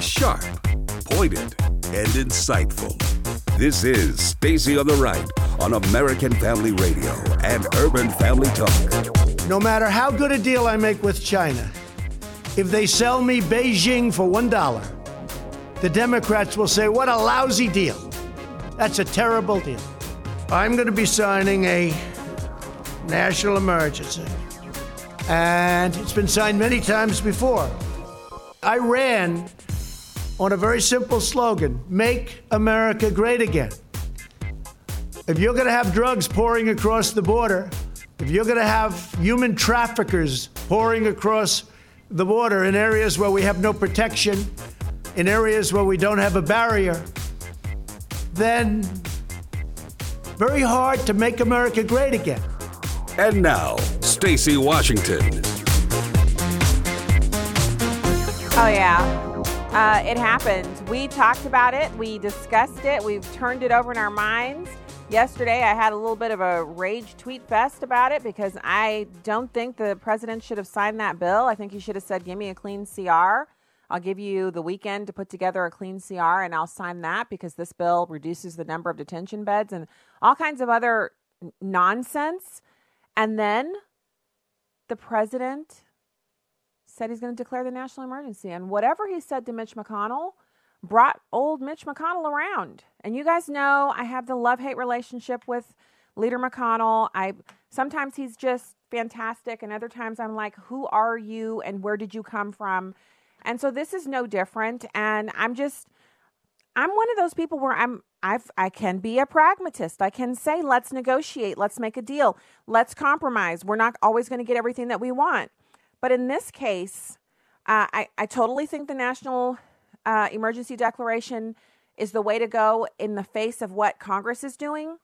Sharp, pointed, and insightful. This is Stacy on the Right on American Family Radio and Urban Family Talk. No matter how good a deal I make with China, if they sell me Beijing for $1, the Democrats will say, What a lousy deal. That's a terrible deal. I'm going to be signing a national emergency. And it's been signed many times before. I ran on a very simple slogan Make America Great Again. If you're going to have drugs pouring across the border, if you're going to have human traffickers pouring across the border in areas where we have no protection, in areas where we don't have a barrier, then very hard to make America great again. And now, Stacy Washington. Oh, yeah. Uh, it happened. We talked about it. We discussed it. We've turned it over in our minds. Yesterday, I had a little bit of a rage tweet fest about it because I don't think the president should have signed that bill. I think he should have said, Give me a clean CR. I'll give you the weekend to put together a clean CR and I'll sign that because this bill reduces the number of detention beds and all kinds of other nonsense. And then the president said he's going to declare the national emergency. And whatever he said to Mitch McConnell brought old Mitch McConnell around. And you guys know I have the love hate relationship with Leader McConnell. I sometimes he's just fantastic, and other times I'm like, who are you and where did you come from? And so this is no different. And I'm just, I'm one of those people where I'm, I've, I can be a pragmatist. I can say, let's negotiate, let's make a deal, let's compromise. We're not always going to get everything that we want. But in this case, uh, I, I totally think the national uh, emergency declaration is the way to go in the face of what Congress is doing.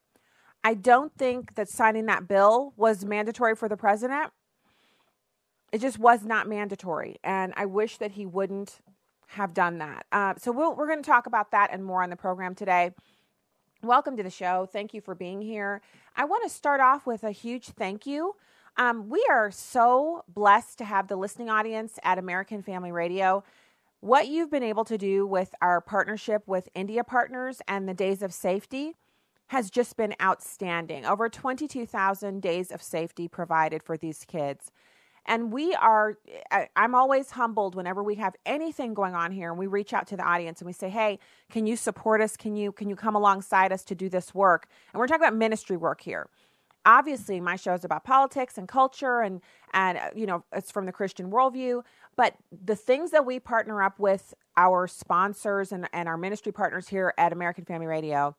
I don't think that signing that bill was mandatory for the president. It just was not mandatory. And I wish that he wouldn't have done that. Uh, so we we are going to talk about that and more on the program today. Welcome to the show. Thank you for being here. I want to start off with a huge thank you. Um, we are so blessed to have the listening audience at American Family Radio. What you've been able to do with our partnership with India Partners and the Days of Safety has just been outstanding. Over 22,000 days of safety provided for these kids. And we are, I'm always humbled whenever we have anything going on here and we reach out to the audience and we say, hey, can you support us? Can you, can you come alongside us to do this work? And we're talking about ministry work here. Obviously, my show is about politics and culture and, and uh, you know, it's from the Christian worldview. But the things that we partner up with our sponsors and, and our ministry partners here at American Family Radio,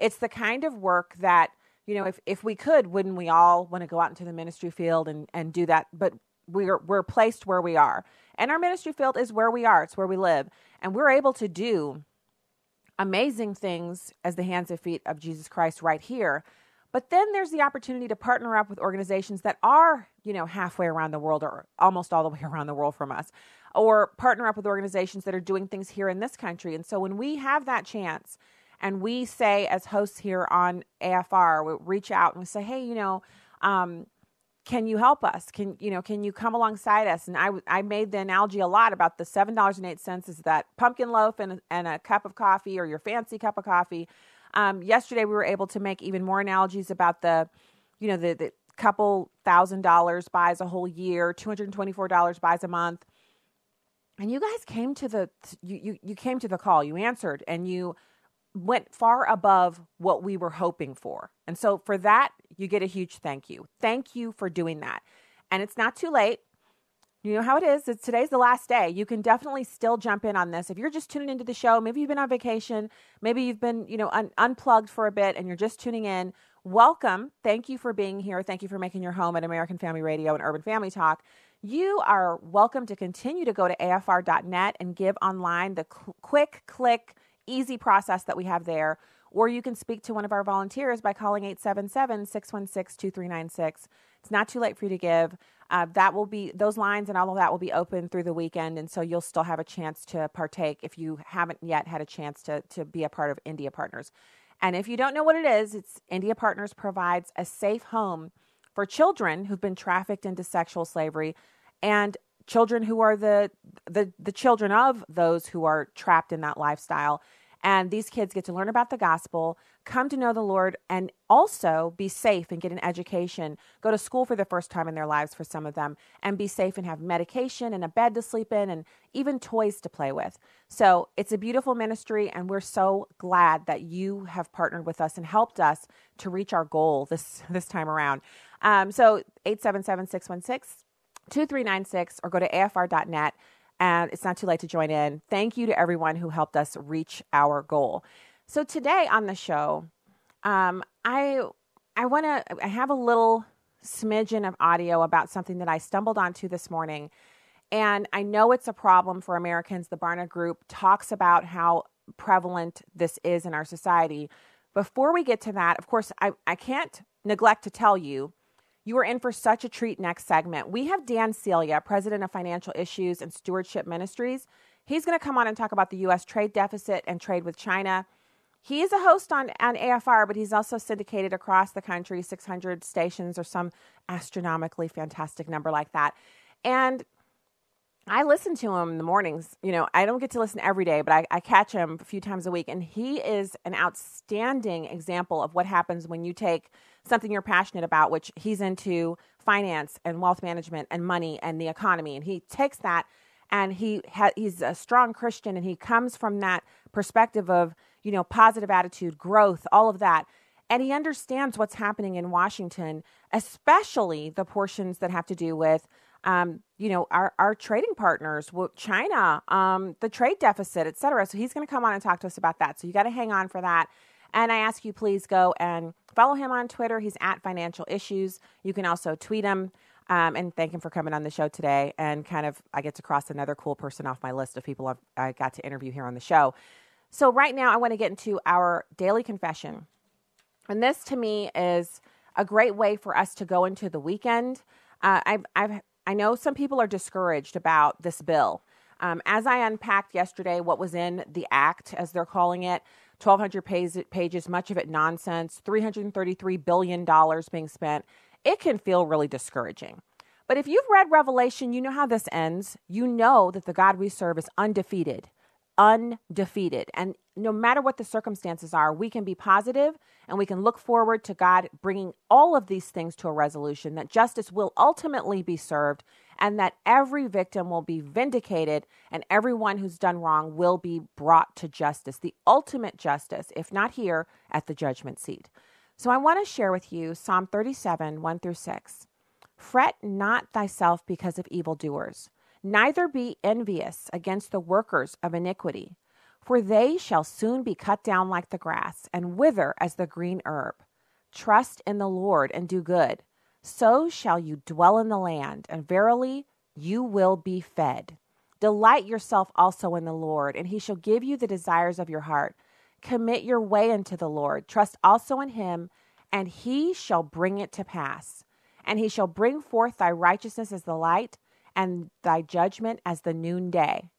it's the kind of work that you know, if, if we could, wouldn't we all want to go out into the ministry field and, and do that? But we're we're placed where we are. And our ministry field is where we are. It's where we live. And we're able to do amazing things as the hands and feet of Jesus Christ right here. But then there's the opportunity to partner up with organizations that are, you know, halfway around the world or almost all the way around the world from us, or partner up with organizations that are doing things here in this country. And so when we have that chance and we say, as hosts here on AFR, we reach out and we say, hey, you know, um, can you help us? Can you know can you come alongside us? And i i made the analogy a lot about the seven dollars and eight cents is that pumpkin loaf and, and a cup of coffee or your fancy cup of coffee um, yesterday we were able to make even more analogies about the you know the, the couple thousand dollars buys a whole year $224 buys a month and you guys came to the you, you you came to the call you answered and you went far above what we were hoping for. And so for that, you get a huge thank you. Thank you for doing that. And it's not too late. You know how it is. It's today's the last day. You can definitely still jump in on this. If you're just tuning into the show, maybe you've been on vacation, maybe you've been, you know, un- unplugged for a bit and you're just tuning in. Welcome. Thank you for being here. Thank you for making your home at American Family Radio and Urban Family Talk. You are welcome to continue to go to afr.net and give online the cl- quick click easy process that we have there. Or you can speak to one of our volunteers by calling 877 616 2396. It's not too late for you to give. Uh, that will be those lines and all of that will be open through the weekend, and so you'll still have a chance to partake if you haven't yet had a chance to to be a part of India Partners. And if you don't know what it is, it's India Partners provides a safe home for children who've been trafficked into sexual slavery and children who are the, the the children of those who are trapped in that lifestyle. And these kids get to learn about the gospel, come to know the Lord, and also be safe and get an education, go to school for the first time in their lives for some of them, and be safe and have medication and a bed to sleep in and even toys to play with. So it's a beautiful ministry, and we're so glad that you have partnered with us and helped us to reach our goal this, this time around. Um, so 877 616 2396 or go to afr.net and it's not too late to join in. Thank you to everyone who helped us reach our goal. So today on the show, um, I I want to I have a little smidgen of audio about something that I stumbled onto this morning, and I know it's a problem for Americans. The Barna Group talks about how prevalent this is in our society. Before we get to that, of course, I, I can't neglect to tell you you are in for such a treat next segment. We have Dan Celia, president of Financial Issues and Stewardship Ministries. He's going to come on and talk about the U.S. trade deficit and trade with China. He is a host on, on AFR, but he's also syndicated across the country, 600 stations or some astronomically fantastic number like that. And I listen to him in the mornings. You know, I don't get to listen every day, but I, I, catch him a few times a week. And he is an outstanding example of what happens when you take something you're passionate about, which he's into finance and wealth management and money and the economy. And he takes that and he ha- he's a strong Christian and he comes from that perspective of, you know, positive attitude, growth, all of that. And he understands what's happening in Washington, especially the portions that have to do with um, you know, our, our trading partners, China, um, the trade deficit, et cetera. So he's going to come on and talk to us about that. So you got to hang on for that. And I ask you, please go and follow him on Twitter. He's at Financial Issues. You can also tweet him um, and thank him for coming on the show today. And kind of, I get to cross another cool person off my list of people I've, I got to interview here on the show. So, right now, I want to get into our daily confession. And this to me is a great way for us to go into the weekend. Uh, I've, I've, I know some people are discouraged about this bill. Um, as I unpacked yesterday what was in the act, as they're calling it, 1,200 pages, much of it nonsense, $333 billion being spent. It can feel really discouraging. But if you've read Revelation, you know how this ends. You know that the God we serve is undefeated, undefeated. And no matter what the circumstances are, we can be positive and we can look forward to God bringing all of these things to a resolution, that justice will ultimately be served, and that every victim will be vindicated and everyone who's done wrong will be brought to justice, the ultimate justice, if not here, at the judgment seat. So I want to share with you Psalm 37, 1 through 6. Fret not thyself because of evildoers, neither be envious against the workers of iniquity for they shall soon be cut down like the grass and wither as the green herb. Trust in the Lord and do good. So shall you dwell in the land, and verily you will be fed. Delight yourself also in the Lord, and he shall give you the desires of your heart. Commit your way unto the Lord. Trust also in him, and he shall bring it to pass. And he shall bring forth thy righteousness as the light, and thy judgment as the noonday.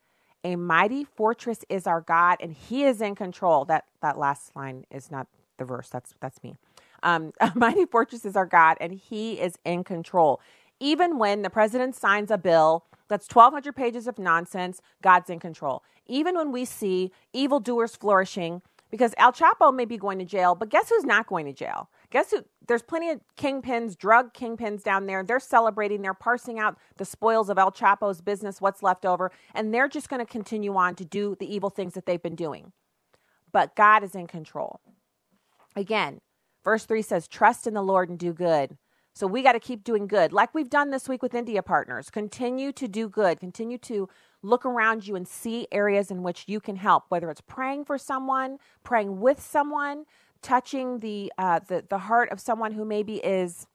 A mighty fortress is our God, and He is in control. That that last line is not the verse. That's that's me. Um, mighty fortress is our God, and He is in control. Even when the president signs a bill that's 1,200 pages of nonsense, God's in control. Even when we see evildoers flourishing, because El Chapo may be going to jail, but guess who's not going to jail? Guess who? There's plenty of kingpins, drug kingpins down there. They're celebrating, they're parsing out the spoils of El Chapo's business, what's left over, and they're just going to continue on to do the evil things that they've been doing. But God is in control. Again, verse 3 says, Trust in the Lord and do good. So we got to keep doing good, like we've done this week with India partners. Continue to do good. Continue to look around you and see areas in which you can help, whether it's praying for someone, praying with someone, touching the uh, the the heart of someone who maybe is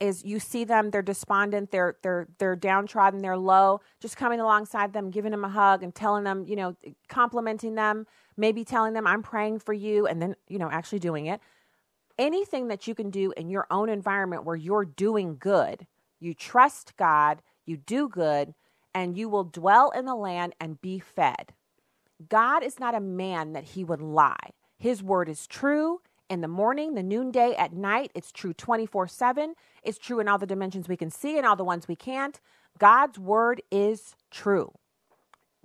is you see them they're despondent they're they're they're downtrodden they're low just coming alongside them giving them a hug and telling them you know complimenting them maybe telling them i'm praying for you and then you know actually doing it anything that you can do in your own environment where you're doing good you trust god you do good and you will dwell in the land and be fed god is not a man that he would lie his word is true in the morning, the noonday, at night. It's true 24 7. It's true in all the dimensions we can see and all the ones we can't. God's word is true.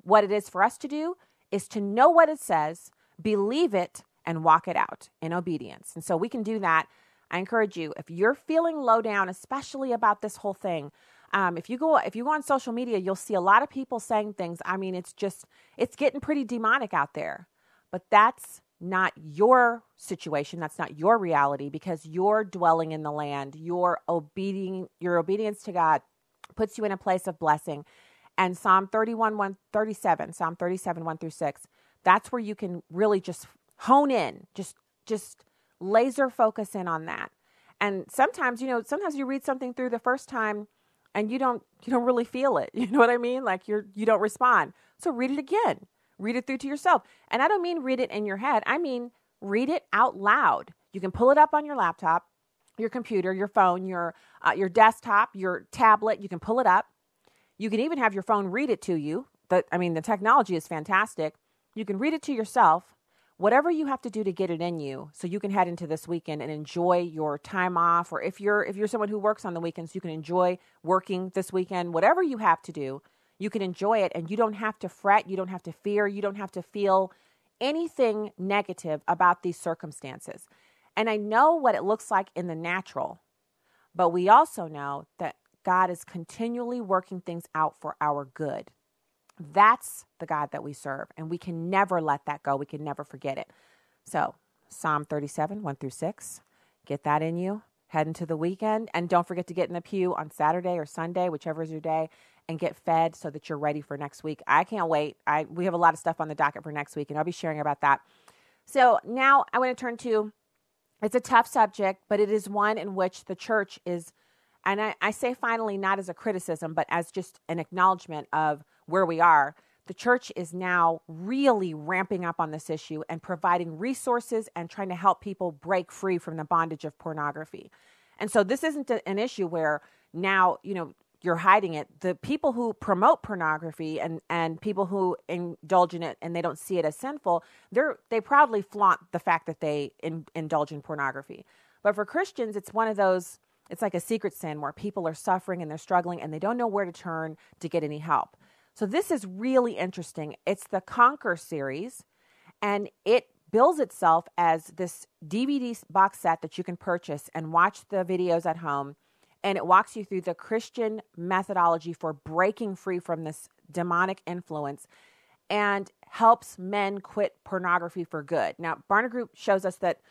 What it is for us to do is to know what it says, believe it, and walk it out in obedience. And so we can do that. I encourage you, if you're feeling low down, especially about this whole thing, um, if you go if you go on social media, you'll see a lot of people saying things. I mean, it's just it's getting pretty demonic out there. But that's not your situation. That's not your reality because you're dwelling in the land. Your obedient your obedience to God puts you in a place of blessing. And Psalm 31, 1, 37, Psalm 37, 1 through 6, that's where you can really just hone in, just just laser focus in on that. And sometimes, you know, sometimes you read something through the first time and you don't you don't really feel it. You know what I mean? Like you're you don't respond. So read it again. Read it through to yourself. And I don't mean read it in your head. I mean read it out loud. You can pull it up on your laptop, your computer, your phone, your uh, your desktop, your tablet. You can pull it up. You can even have your phone read it to you. But I mean, the technology is fantastic. You can read it to yourself whatever you have to do to get it in you so you can head into this weekend and enjoy your time off or if you're if you're someone who works on the weekends you can enjoy working this weekend whatever you have to do you can enjoy it and you don't have to fret you don't have to fear you don't have to feel anything negative about these circumstances. And i know what it looks like in the natural but we also know that god is continually working things out for our good that's the God that we serve, and we can never let that go. We can never forget it. So, Psalm 37, 1 through 6, get that in you. Head into the weekend, and don't forget to get in the pew on Saturday or Sunday, whichever is your day, and get fed so that you're ready for next week. I can't wait. I we have a lot of stuff on the docket for next week, and I'll be sharing about that. So now I want to turn to it's a tough subject, but it is one in which the church is, and I, I say finally not as a criticism, but as just an acknowledgement of where we are, the church is now really ramping up on this issue and providing resources and trying to help people break free from the bondage of pornography. And so this isn't an issue where now, you know, you're hiding it. The people who promote pornography and, and people who indulge in it and they don't see it as sinful, they're they proudly flaunt the fact that they in, indulge in pornography. But for Christians, it's one of those it's like a secret sin where people are suffering and they're struggling and they don't know where to turn to get any help. So this is really interesting. It's the Conquer series, and it bills itself as this DVD box set that you can purchase and watch the videos at home. And it walks you through the Christian methodology for breaking free from this demonic influence and helps men quit pornography for good. Now, Barna Group shows us that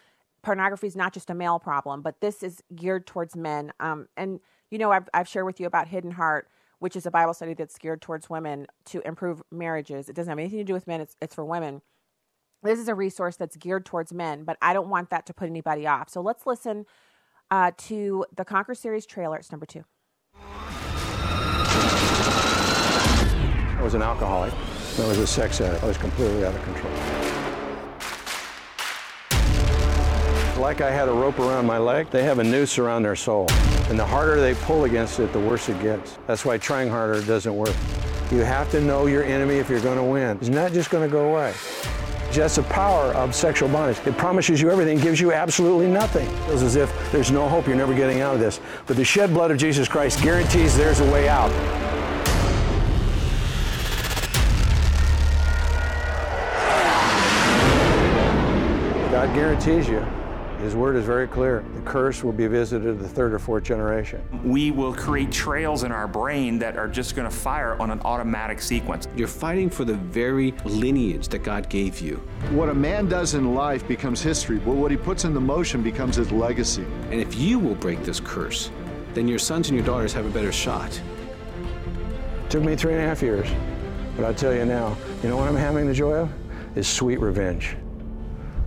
pornography is not just a male problem, but this is geared towards men. Um, and, you know, I've, I've shared with you about Hidden Heart which is a Bible study that's geared towards women to improve marriages. It doesn't have anything to do with men, it's, it's for women. This is a resource that's geared towards men, but I don't want that to put anybody off. So let's listen uh, to the Conquer series trailer. It's number two. I was an alcoholic. I was a sex addict. I was completely out of control. Like I had a rope around my leg, they have a noose around their soul. And the harder they pull against it, the worse it gets. That's why trying harder doesn't work. You have to know your enemy if you're going to win. It's not just going to go away. Just the power of sexual bondage. It promises you everything, gives you absolutely nothing. It feels as if there's no hope, you're never getting out of this. But the shed blood of Jesus Christ guarantees there's a way out. God guarantees you his word is very clear. The curse will be visited the third or fourth generation. We will create trails in our brain that are just going to fire on an automatic sequence. You're fighting for the very lineage that God gave you. What a man does in life becomes history, but what he puts into motion becomes his legacy. And if you will break this curse, then your sons and your daughters have a better shot. It took me three and a half years, but I'll tell you now, you know what I'm having the joy of? Is sweet revenge.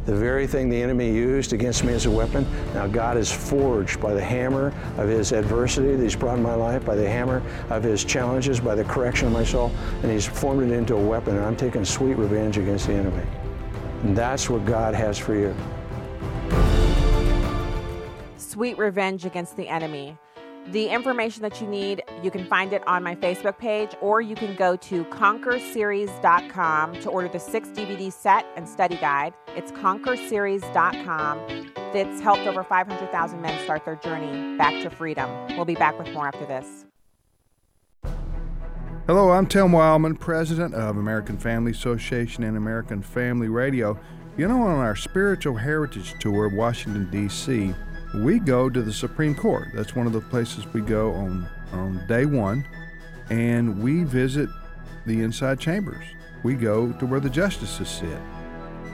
The very thing the enemy used against me as a weapon, now God is forged by the hammer of his adversity that he's brought in my life, by the hammer of his challenges, by the correction of my soul, and he's formed it into a weapon, and I'm taking sweet revenge against the enemy. And that's what God has for you. Sweet revenge against the enemy. The information that you need, you can find it on my Facebook page, or you can go to conquerseries.com to order the six DVD set and study guide. It's conquerseries.com. that's helped over 500,000 men start their journey back to freedom. We'll be back with more after this. Hello, I'm Tim Wildmon, president of American Family Association and American Family Radio. You know, on our spiritual heritage tour, Washington, D.C., we go to the Supreme Court. That's one of the places we go on, on day one, and we visit the inside chambers. We go to where the justices sit.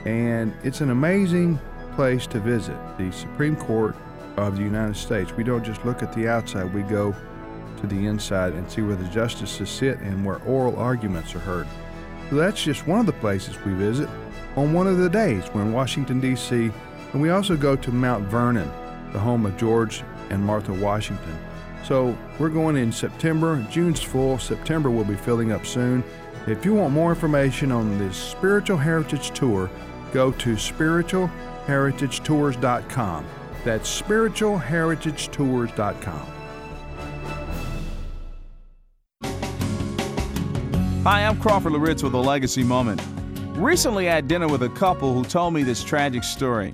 And it's an amazing place to visit, the Supreme Court of the United States. We don't just look at the outside, we go to the inside and see where the justices sit and where oral arguments are heard. So that's just one of the places we visit on one of the days. We're in Washington, D.C., and we also go to Mount Vernon, the home of George and Martha Washington. So we're going in September. June's full. September will be filling up soon. If you want more information on this Spiritual Heritage Tour, go to spiritualheritagetours.com. That's spiritualheritagetours.com. Hi, I'm Crawford Loritts with a legacy moment. Recently, I had dinner with a couple who told me this tragic story.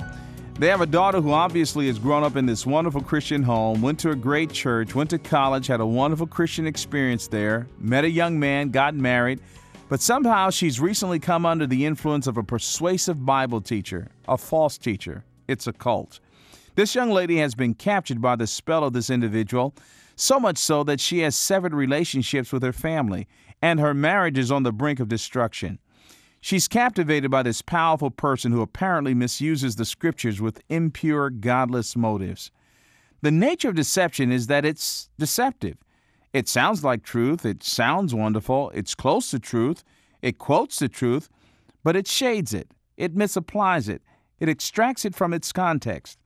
They have a daughter who obviously has grown up in this wonderful Christian home, went to a great church, went to college, had a wonderful Christian experience there, met a young man, got married, but somehow she's recently come under the influence of a persuasive Bible teacher, a false teacher. It's a cult. This young lady has been captured by the spell of this individual, so much so that she has severed relationships with her family and her marriage is on the brink of destruction. She's captivated by this powerful person who apparently misuses the scriptures with impure, godless motives. The nature of deception is that it's deceptive. It sounds like truth, it sounds wonderful, it's close to truth, it quotes the truth, but it shades it, it misapplies it, it extracts it from its context.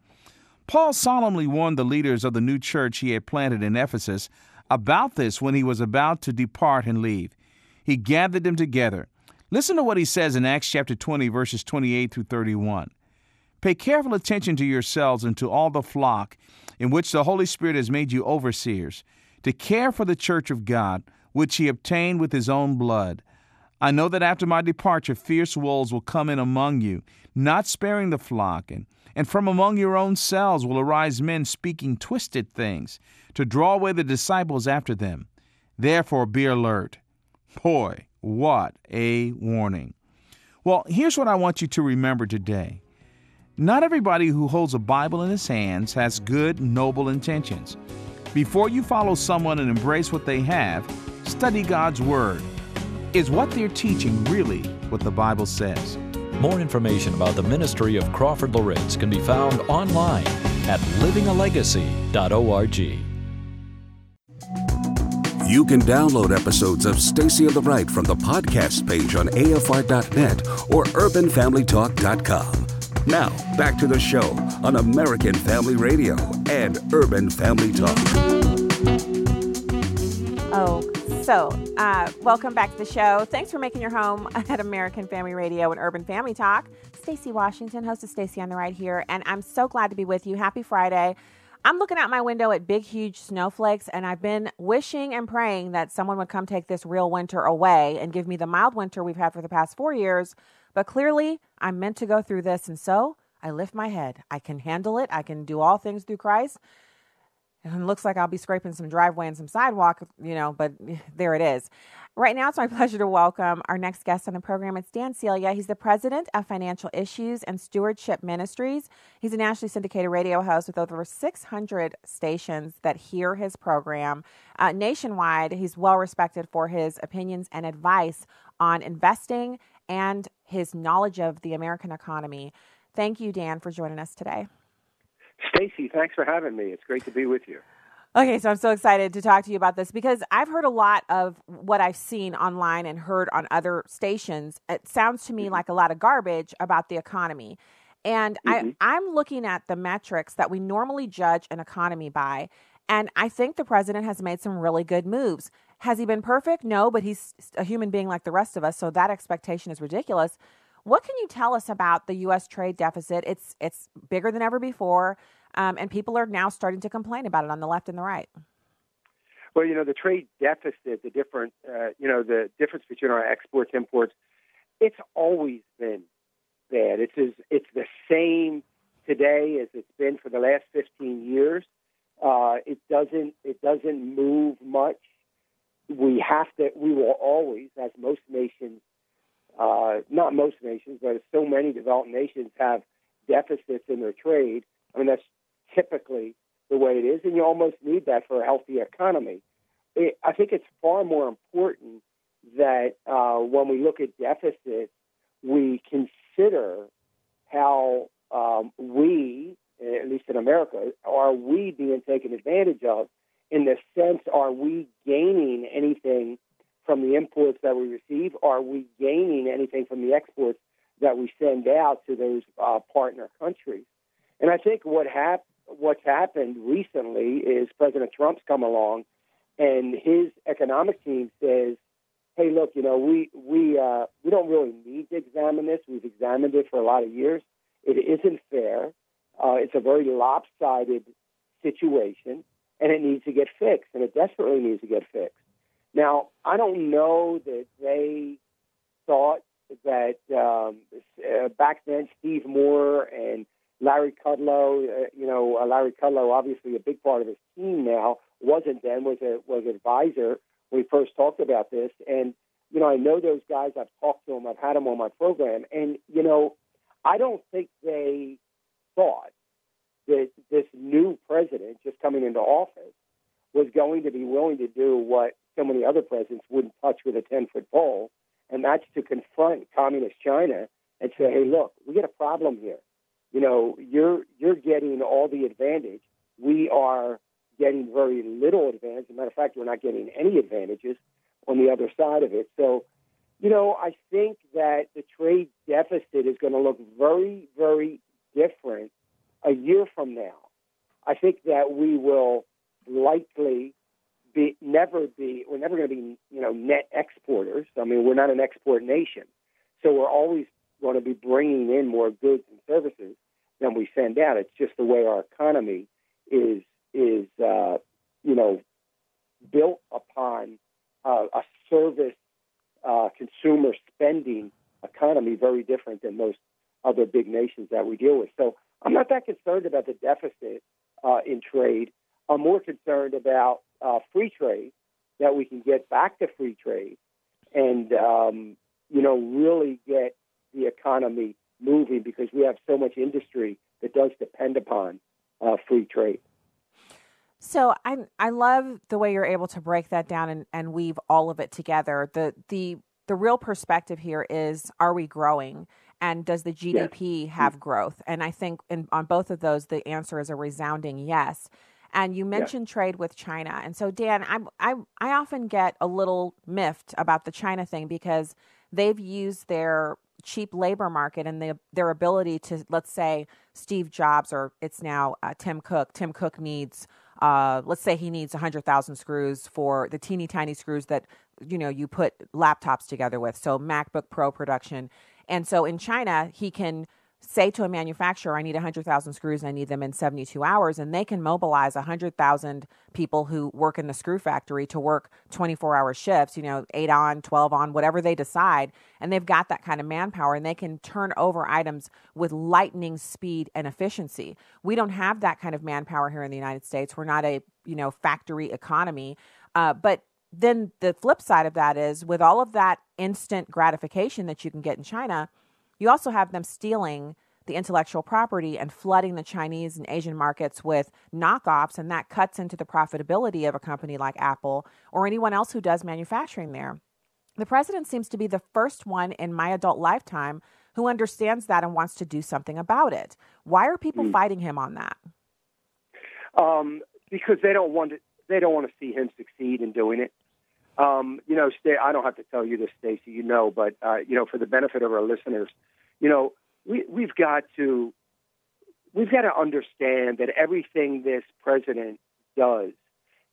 Paul solemnly warned the leaders of the new church he had planted in Ephesus about this when he was about to depart and leave. He gathered them together. Listen to what he says in Acts chapter 20, verses 28 through 31. Pay careful attention to yourselves and to all the flock in which the Holy Spirit has made you overseers, to care for the church of God, which he obtained with his own blood. I know that after my departure, fierce wolves will come in among you, not sparing the flock, and, and from among your own selves will arise men speaking twisted things to draw away the disciples after them. Therefore, be alert. Boy, what a warning. Well, here's what I want you to remember today. Not everybody who holds a Bible in his hands has good, noble intentions. Before you follow someone and embrace what they have, study God's Word. Is what they're teaching really what the Bible says? More information about the ministry of Crawford Loritts can be found online at livingalegacy.org. You can download episodes of Stacy on the Right from the podcast page on afr.net or urbanfamilytalk.com. Now, back to the show on American Family Radio and Urban Family Talk. Oh, so uh, welcome back to the show. Thanks for making your home at American Family Radio and Urban Family Talk. Stacy Washington, host of Stacy on the Right here, and I'm so glad to be with you. Happy Friday. I'm looking out my window at big, huge snowflakes, and I've been wishing and praying that someone would come take this real winter away and give me the mild winter we've had for the past four years. But clearly, I'm meant to go through this, and so I lift my head. I can handle it. I can do all things through Christ. And it looks like I'll be scraping some driveway and some sidewalk, you know, but there it is. Right now, it's my pleasure to welcome our next guest on the program. It's Dan Celia. He's the president of Financial Issues and Stewardship Ministries. He's a nationally syndicated radio host with over 600 stations that hear his program. Uh, nationwide, he's well respected for his opinions and advice on investing and his knowledge of the American economy. Thank you, Dan, for joining us today. Stacy, thanks for having me. It's great to be with you. Okay, so I'm so excited to talk to you about this because I've heard a lot of what I've seen online and heard on other stations. It sounds to me mm-hmm. like a lot of garbage about the economy. And mm-hmm. I, I'm looking at the metrics that we normally judge an economy by. And I think the president has made some really good moves. Has he been perfect? No, but he's a human being like the rest of us. So that expectation is ridiculous. What can you tell us about the U.S. trade deficit? It's it's bigger than ever before. Um, and people are now starting to complain about it on the left and the right. Well, you know, the trade deficit, the different, uh, you know, the difference between our exports imports, it's always been bad. It's as, it's the same today as it's been for the last 15 years. Uh, it doesn't it doesn't move much. we have to, we will always, as most nations, uh, not most nations, but so many developed nations have deficits in their trade. I mean, that's typically the way it is, and you almost need that for a healthy economy. It, I think it's far more important that uh, when we look at deficits, we consider how um, we, at least in America, are we being taken advantage of? In the sense, are we gaining anything from the imports that we receive? Are we gaining anything from the exports that we send out to those uh, partner countries? And I think what hap- what's happened recently is President Trump's come along, and his economic team says, "Hey, look, you know, we we uh, we don't really need to examine this. We've examined it for a lot of years. It isn't fair. Uh, it's a very lopsided situation, and it needs to get fixed, and it desperately needs to get fixed." Now, I don't know that they thought that um, uh, back then Steve Moore and Larry Kudlow, uh, you know, uh, Larry Kudlow, obviously a big part of his team now, wasn't then was a was advisor when we first talked about this, and you know, I know those guys. I've talked to them. I've had them on my program, and you know, I don't think they thought that this new president just coming into office was going to be willing to do what so many other presidents wouldn't touch with a 10 foot pole, and that's to confront communist China and say, hey, look, we got a problem here. You know, you're you're getting all the advantage. We are getting very little advantage. As a matter of fact, we're not getting any advantages on the other side of it. So, you know, I think that the trade deficit is going to look very, very different a year from now. I think that we will likely be never be we're never going to be you know net exporters. I mean, we're not an export nation, so we're always going to be bringing in more goods and services than we send out. It's just the way our economy is is uh, you know built upon uh, a service uh, consumer spending economy, very different than most other big nations that we deal with. So I'm not that concerned about the deficit uh, in trade. I'm more concerned about uh, free trade, that we can get back to free trade and, um, you know, really get the economy moving because we have so much industry that does depend upon uh, free trade. So I I love the way you're able to break that down and, and weave all of it together. The the the real perspective here is are we growing and does the GDP yes. have growth? And I think in, on both of those the answer is a resounding yes. And you mentioned yeah. trade with China. And so, Dan, I, I, I often get a little miffed about the China thing because they've used their cheap labor market and the, their ability to, let's say, Steve Jobs or it's now uh, Tim Cook. Tim Cook needs, uh, let's say he needs 100,000 screws for the teeny tiny screws that, you know, you put laptops together with. So MacBook Pro production. And so in China, he can say to a manufacturer, I need 100,000 screws and I need them in 72 hours, and they can mobilize 100,000 people who work in the screw factory to work 24 hour shifts, you know, eight on, 12 on, whatever they decide. And they've got that kind of manpower and they can turn over items with lightning speed and efficiency. We don't have that kind of manpower here in the United States. We're not a, you know, factory economy. Uh, but then the flip side of that is with all of that instant gratification that you can get in China, you also have them stealing the intellectual property and flooding the Chinese and Asian markets with knockoffs, and that cuts into the profitability of a company like Apple or anyone else who does manufacturing there. The president seems to be the first one in my adult lifetime who understands that and wants to do something about it. Why are people mm. fighting him on that? Um, because they don't want to. They don't want to see him succeed in doing it. Um, you know, I don't have to tell you this, Stacy. You know, but uh, you know, for the benefit of our listeners, you know, we, we've got to we've got to understand that everything this president does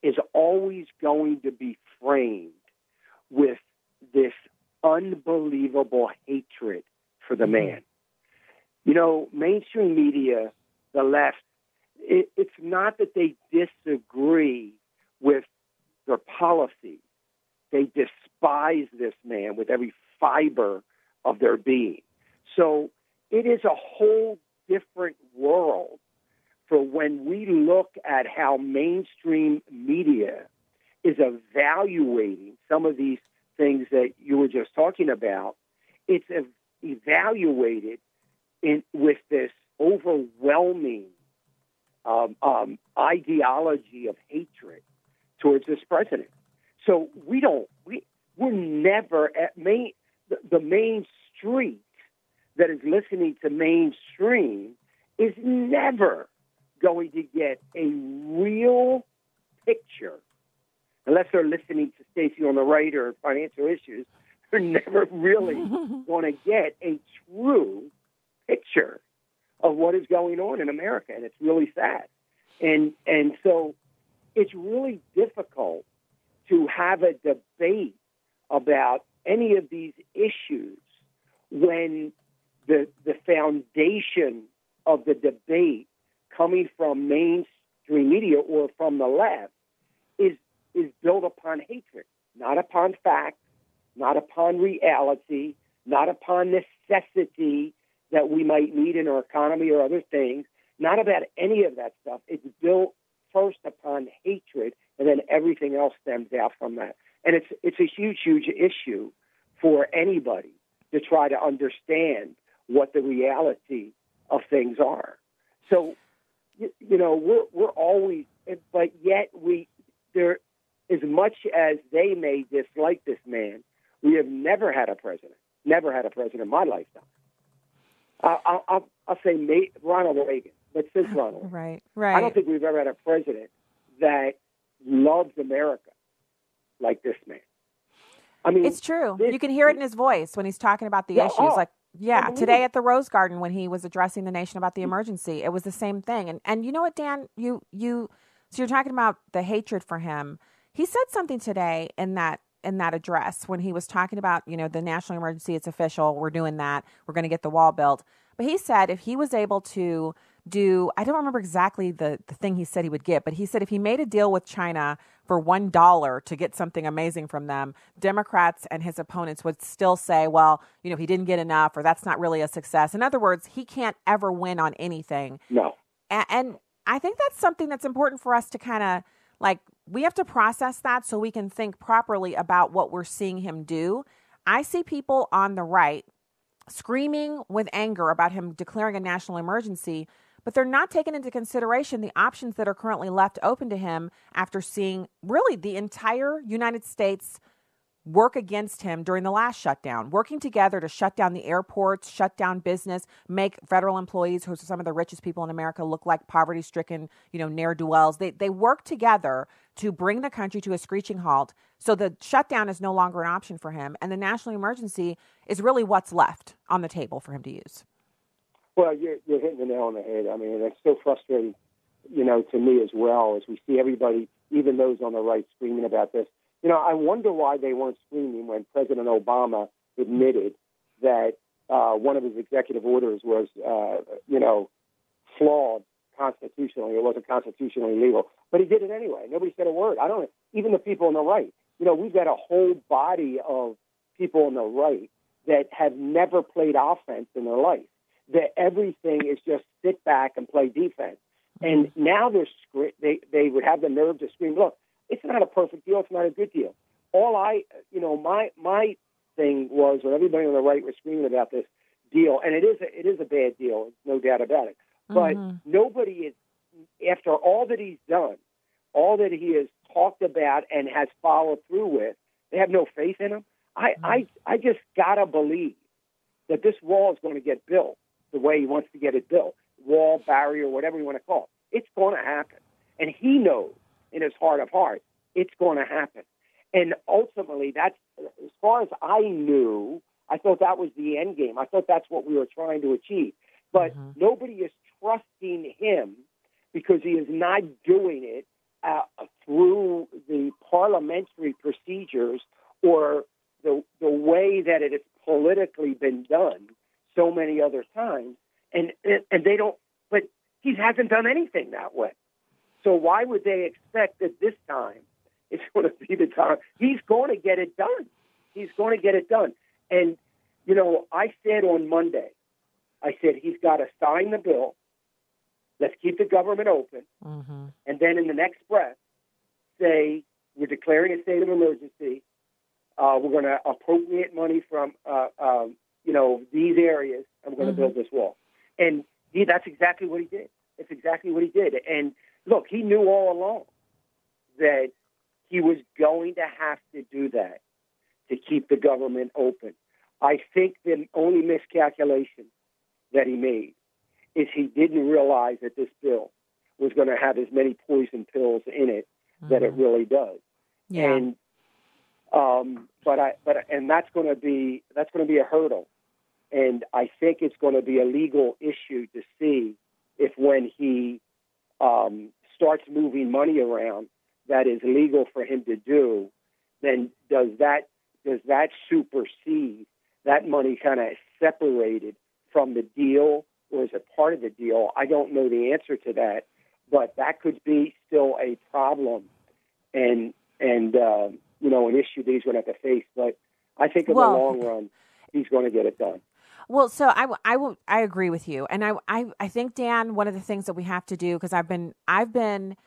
is always going to be framed with this unbelievable hatred for the mm-hmm. man. You know, mainstream media, the left, it, it's not that they disagree with their policies. They despise this man with every fiber of their being. So it is a whole different world for when we look at how mainstream media is evaluating some of these things that you were just talking about. It's evaluated in, with this overwhelming um, um, ideology of hatred towards this president. So we don't we we're never at main the, the main street that is listening to mainstream is never going to get a real picture unless they're listening to Stacy on the right or financial issues. They're never really going to get a true picture of what is going on in America, and it's really sad. And and so it's really difficult to have a debate about any of these issues when the the foundation of the debate coming from mainstream media or from the left is is built upon hatred, not upon fact, not upon reality, not upon necessity that we might need in our economy or other things, not about any of that stuff. It's built first upon hatred, and then everything else stems out from that. And it's it's a huge, huge issue for anybody to try to understand what the reality of things are. So, you, you know, we're we're always, but yet we there, as much as they may dislike this man, we have never had a president, never had a president in my lifetime. I'll, I'll, I'll say Ronald Reagan, but since Ronald, right, right. I don't think we've ever had a president that loves America like this man. I mean, it's true. This, you can hear it in his voice when he's talking about the yeah, issues. Oh, like, yeah, today at the Rose Garden when he was addressing the nation about the mm. emergency, it was the same thing. And and you know what, Dan, you you so you're talking about the hatred for him. He said something today in that in that address when he was talking about you know the national emergency. It's official. We're doing that. We're going to get the wall built. But he said if he was able to do I don't remember exactly the, the thing he said he would get, but he said if he made a deal with China for one dollar to get something amazing from them, Democrats and his opponents would still say, well, you know, he didn't get enough or that's not really a success. In other words, he can't ever win on anything. No. And, and I think that's something that's important for us to kind of like we have to process that so we can think properly about what we're seeing him do. I see people on the right screaming with anger about him declaring a national emergency but they're not taking into consideration the options that are currently left open to him after seeing really the entire United States work against him during the last shutdown, working together to shut down the airports, shut down business, make federal employees, who are some of the richest people in America, look like poverty stricken, you know, ne'er do wells. They, they work together to bring the country to a screeching halt. So the shutdown is no longer an option for him. And the national emergency is really what's left on the table for him to use. Well, you're, you're hitting the nail on the head. I mean, it's so frustrating, you know, to me as well as we see everybody, even those on the right, screaming about this. You know, I wonder why they weren't screaming when President Obama admitted that uh, one of his executive orders was, uh, you know, flawed constitutionally. It wasn't constitutionally legal, but he did it anyway. Nobody said a word. I don't. Even the people on the right. You know, we've got a whole body of people on the right that have never played offense in their life that everything is just sit back and play defense. And mm-hmm. now they're they they would have the nerve to scream, "Look, it's not a perfect deal. It's not a good deal." All I, you know, my my thing was when everybody on the right was screaming about this deal, and it is a, it is a bad deal, no doubt about it. But mm-hmm. nobody is after all that he's done, all that he has talked about and has followed through with. They have no faith in him. I mm-hmm. I I just gotta believe that this wall is going to get built the way he wants to get it built, wall, barrier, whatever you want to call it. It's going to happen. And he knows in his heart of hearts it's going to happen. And ultimately, that's as far as I knew, I thought that was the end game. I thought that's what we were trying to achieve. But mm-hmm. nobody is trusting him because he is not doing it uh, through the parliamentary procedures or the the way that it has politically been done so many other times, and and they don't. But he hasn't done anything that way. So why would they expect that this time it's going to be the time? He's going to get it done. He's going to get it done. And you know, I said on Monday, I said he's got to sign the bill. Let's keep the government open, mm-hmm. and then in the next breath, say we're declaring a state of emergency. Uh, we're going to appropriate money from, uh, um, you know, these areas, we're going to Mm-hmm. build this wall. And he, that's exactly what he did. That's exactly what he did. And look, he knew all along that he was going to have to do that to keep the government open. I think the only miscalculation that he made is he didn't realize that this bill was going to have as many poison pills in it that it really does. Yeah. And um, but I but and that's going to be that's going to be a hurdle, and I think it's going to be a legal issue to see if when he um, starts moving money around that is legal for him to do, then does that does that supersede that money kind of separated from the deal or is it part of the deal? I don't know the answer to that, but that could be still a problem and and uh, you know an issue that he's going to have to face. But I think in Well- the long run, he's going to get it done. Well, so I, I, will, I agree with you, and I, I, I think Dan, one of the things that we have to do because I've been I've been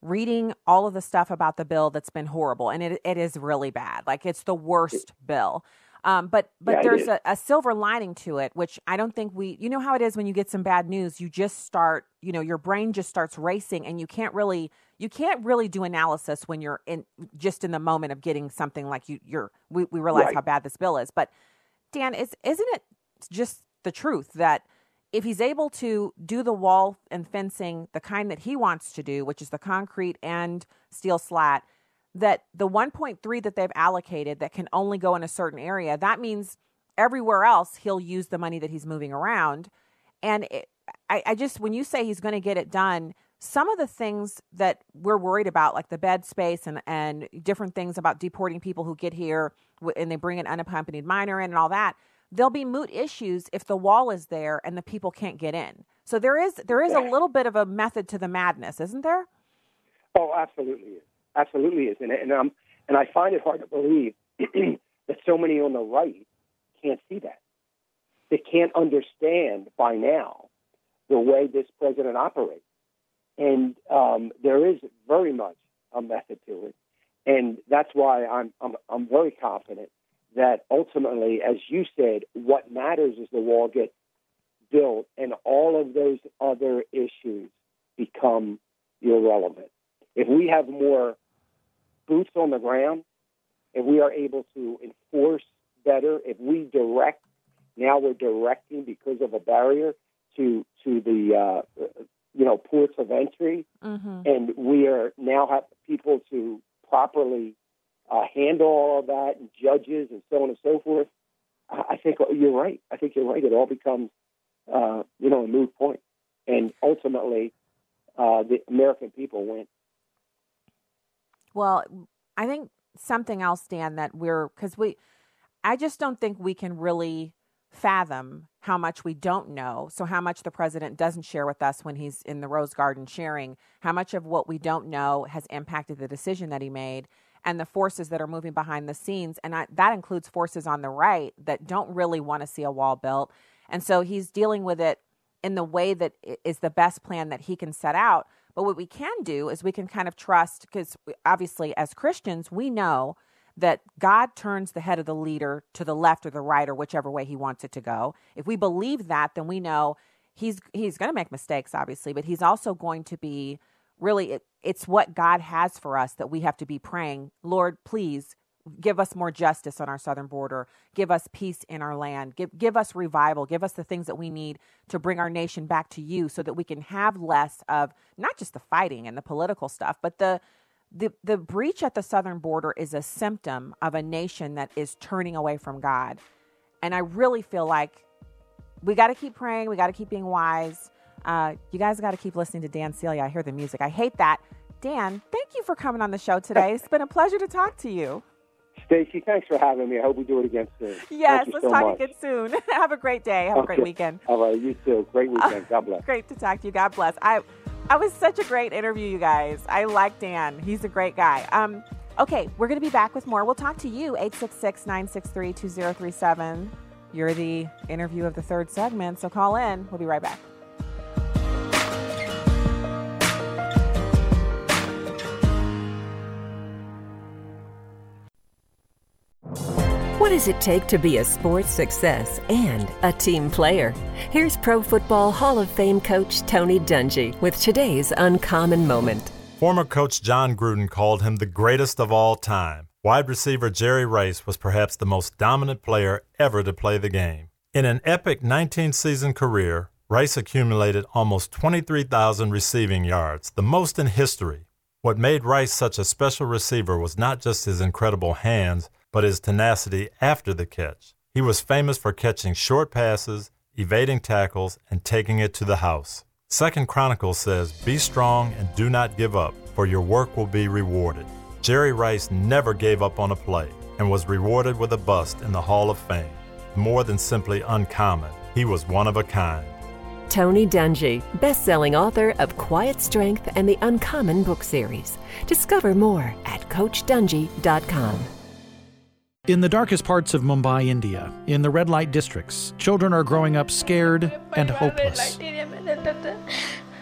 reading all of the stuff about the bill that's been horrible, and it it is really bad. Like it's the worst bill. Um, but but Yeah, there's a, a silver lining to it, which I don't think we. You know how it is when you get some bad news, you just start. You know, your brain just starts racing, and you can't really you can't really do analysis when you're in just in the moment of getting something like you. You're we, we realize Right. how bad this bill is, but Dan, is isn't it just the truth that if he's able to do the wall and fencing the kind that he wants to do, which is the concrete and steel slat, that the 1.3 that they've allocated that can only go in a certain area, that means everywhere else he'll use the money that he's moving around. And it, I, I just, when you say he's going to get it done, some of the things that we're worried about, like the bed space and, and different things about deporting people who get here and they bring an unaccompanied minor in and all that, there'll be moot issues if the wall is there and the people can't get in. So there is there is a little bit of a method to the madness, isn't there? Oh, absolutely is. Absolutely is. And, and, um, and I find it hard to believe that so many on the right can't see that. They can't understand by now the way this president operates. And um, there is very much a method to it. And that's why I'm, I'm, I'm very confident that ultimately, as you said, what matters is the wall gets built and all of those other issues become irrelevant. If we have more boots on the ground, if we are able to enforce better, if we direct, now we're directing because of a barrier to to the uh, you know ports of entry, Mm-hmm. and we are now have people to properly uh, handle all of that, and judges and so on and so forth. I think you're right. I think you're right. It all becomes uh, you know a moot point, and ultimately uh, the American people win. Well, I think something else, Dan, that we're because we, I just don't think we can really fathom how much we don't know. So, how much the president doesn't share with us when he's in the Rose Garden sharing, how much of what we don't know has impacted the decision that he made and the forces that are moving behind the scenes. And I, that includes forces on the right that don't really want to see a wall built. And so, he's dealing with it in the way that is the best plan that he can set out. But what we can do is we can kind of trust, because obviously, as Christians, we know that God turns the head of the leader to the left or the right or whichever way he wants it to go. If we believe that, then we know he's he's going to make mistakes obviously, but he's also going to be really it, it's what God has for us that we have to be praying, Lord, please give us more justice on our southern border, give us peace in our land, give give us revival, give us the things that we need to bring our nation back to you so that we can have less of not just the fighting and the political stuff, but the the the breach at the southern border is a symptom of a nation that is turning away from God. And I really feel like we got to keep praying, we got to keep being wise. Uh, you guys got to keep listening to Dan Celia. I hear the music. I hate that. Dan, thank you for coming on the show today. It's been a pleasure to talk to you. Stacy, thanks for having me. I hope we do it again soon. Yes, let's so talk much. again soon. Have a great day. Have a great Okay. weekend. All right, you too. Great weekend. God bless. Great to talk to you. God bless. I I was such a great interview, you guys. I like Dan. He's a great guy. Um, okay, we're gonna be back with more. We'll talk to you, 866-963-2037. You're the interview of the third segment, so call in. We'll be right back. What does it take to be a sports success and a team player? Here's Pro Football Hall of Fame coach Tony Dungy with today's uncommon moment. Former coach Jon Gruden called him the greatest of all time. Wide receiver Jerry Rice was perhaps the most dominant player ever to play the game. In an epic 19 season career, Rice accumulated almost 23,000 receiving yards, the most in history. What made Rice such a special receiver was not just his incredible hands, but his tenacity after the catch. He was famous for catching short passes, evading tackles, and taking it to the house. Second Chronicles says, Be strong and do not give up, for your work will be rewarded. Jerry Rice never gave up on a play and was rewarded with a bust in the Hall of Fame. More than simply uncommon, he was one of a kind. Tony Dungy, best-selling author of Quiet Strength and the Uncommon book series. Discover more at coachdungy.com. In the darkest parts of Mumbai, India, in the red light districts, children are growing up scared and hopeless.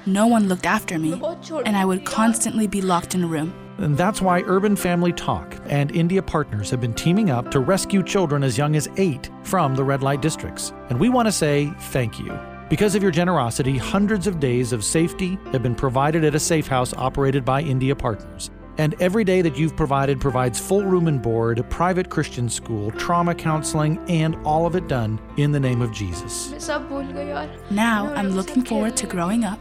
No one looked after me, and I would constantly be locked in a room. And that's why Urban Family Talk and India Partners have been teaming up to rescue children as young as eight from the red light districts. And we want to say thank you. Because of your generosity, hundreds of days of safety have been provided at a safe house operated by India Partners. And every day that you've provided provides full room and board, a private Christian school, trauma counseling, and all of it done in the name of Jesus. Now I'm looking forward to growing up,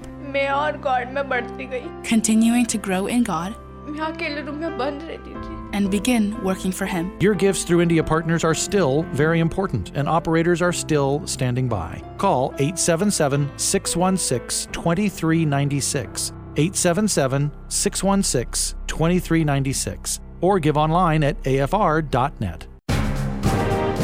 continuing to grow in God, and begin working for Him. Your gifts through India Partners are still very important, and operators are still standing by. Call 877 616 2396. 877 616 2396 or give online at afr.net.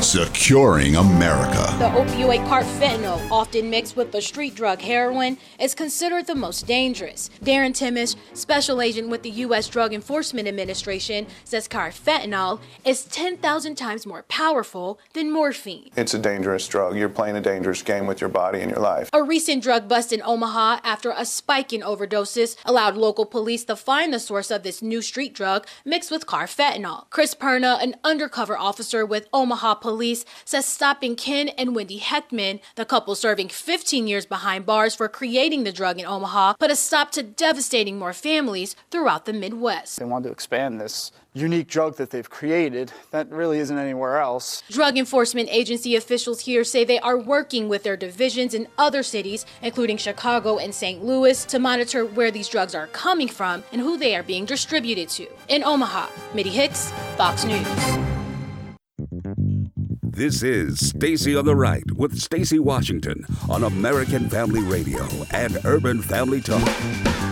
Securing America. The opioid carfentanil, often mixed with the street drug heroin, is considered the most dangerous. Darren Timmis, special agent with the U.S. Drug Enforcement Administration, says carfentanil is 10,000 times more powerful than morphine. It's a dangerous drug. You're playing a dangerous game with your body and your life. A recent drug bust in Omaha after a spike in overdoses allowed local police to find the source of this new street drug mixed with carfentanil. Chris Perna, an undercover officer with Omaha Police, police says stopping Ken and Wendy Heckman, the couple serving 15 years behind bars for creating the drug in Omaha, put a stop to devastating more families throughout the Midwest. They want to expand this unique drug that they've created that really isn't anywhere else. Drug enforcement agency officials here say they are working with their divisions in other cities, including Chicago and St. Louis, to monitor where these drugs are coming from and who they are being distributed to. In Omaha, Mitty Hicks, Fox News. This is Stacy on the Right with Stacy Washington on American Family Radio and Urban Family Talk.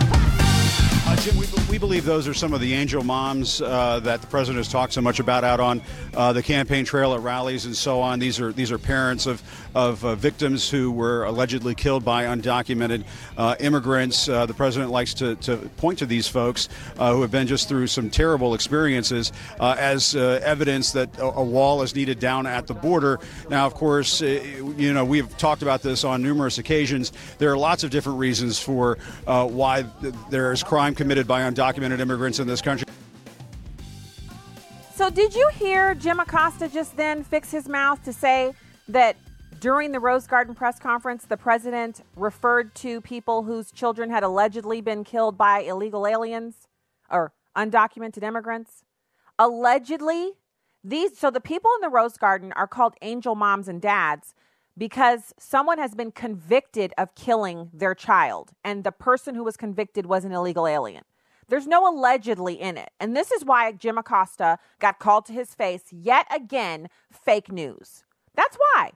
Uh, Jim, we, we, believe those are some of the angel moms uh, that the president has talked so much about out on uh, the campaign trail at rallies and so on. These are these are parents of of uh, victims who were allegedly killed by undocumented uh, immigrants. Uh, the president likes to, to point to these folks who have been just through some terrible experiences as evidence that a, a, wall is needed down at the border. Now, of course, you know we've talked about this on numerous occasions. There are lots of different reasons for why there is crime committed by undocumented immigrants in this country. So, did you hear Jim Acosta just then fix his mouth to say that during the Rose Garden press conference, the president referred to people whose children had allegedly been killed by illegal aliens or undocumented immigrants? Allegedly, these so the people in the Rose Garden are called angel moms and dads because someone has been convicted of killing their child, and the person who was convicted was an illegal alien. There's no allegedly in it. And this is why Jim Acosta got called to his face yet again fake news. That's why.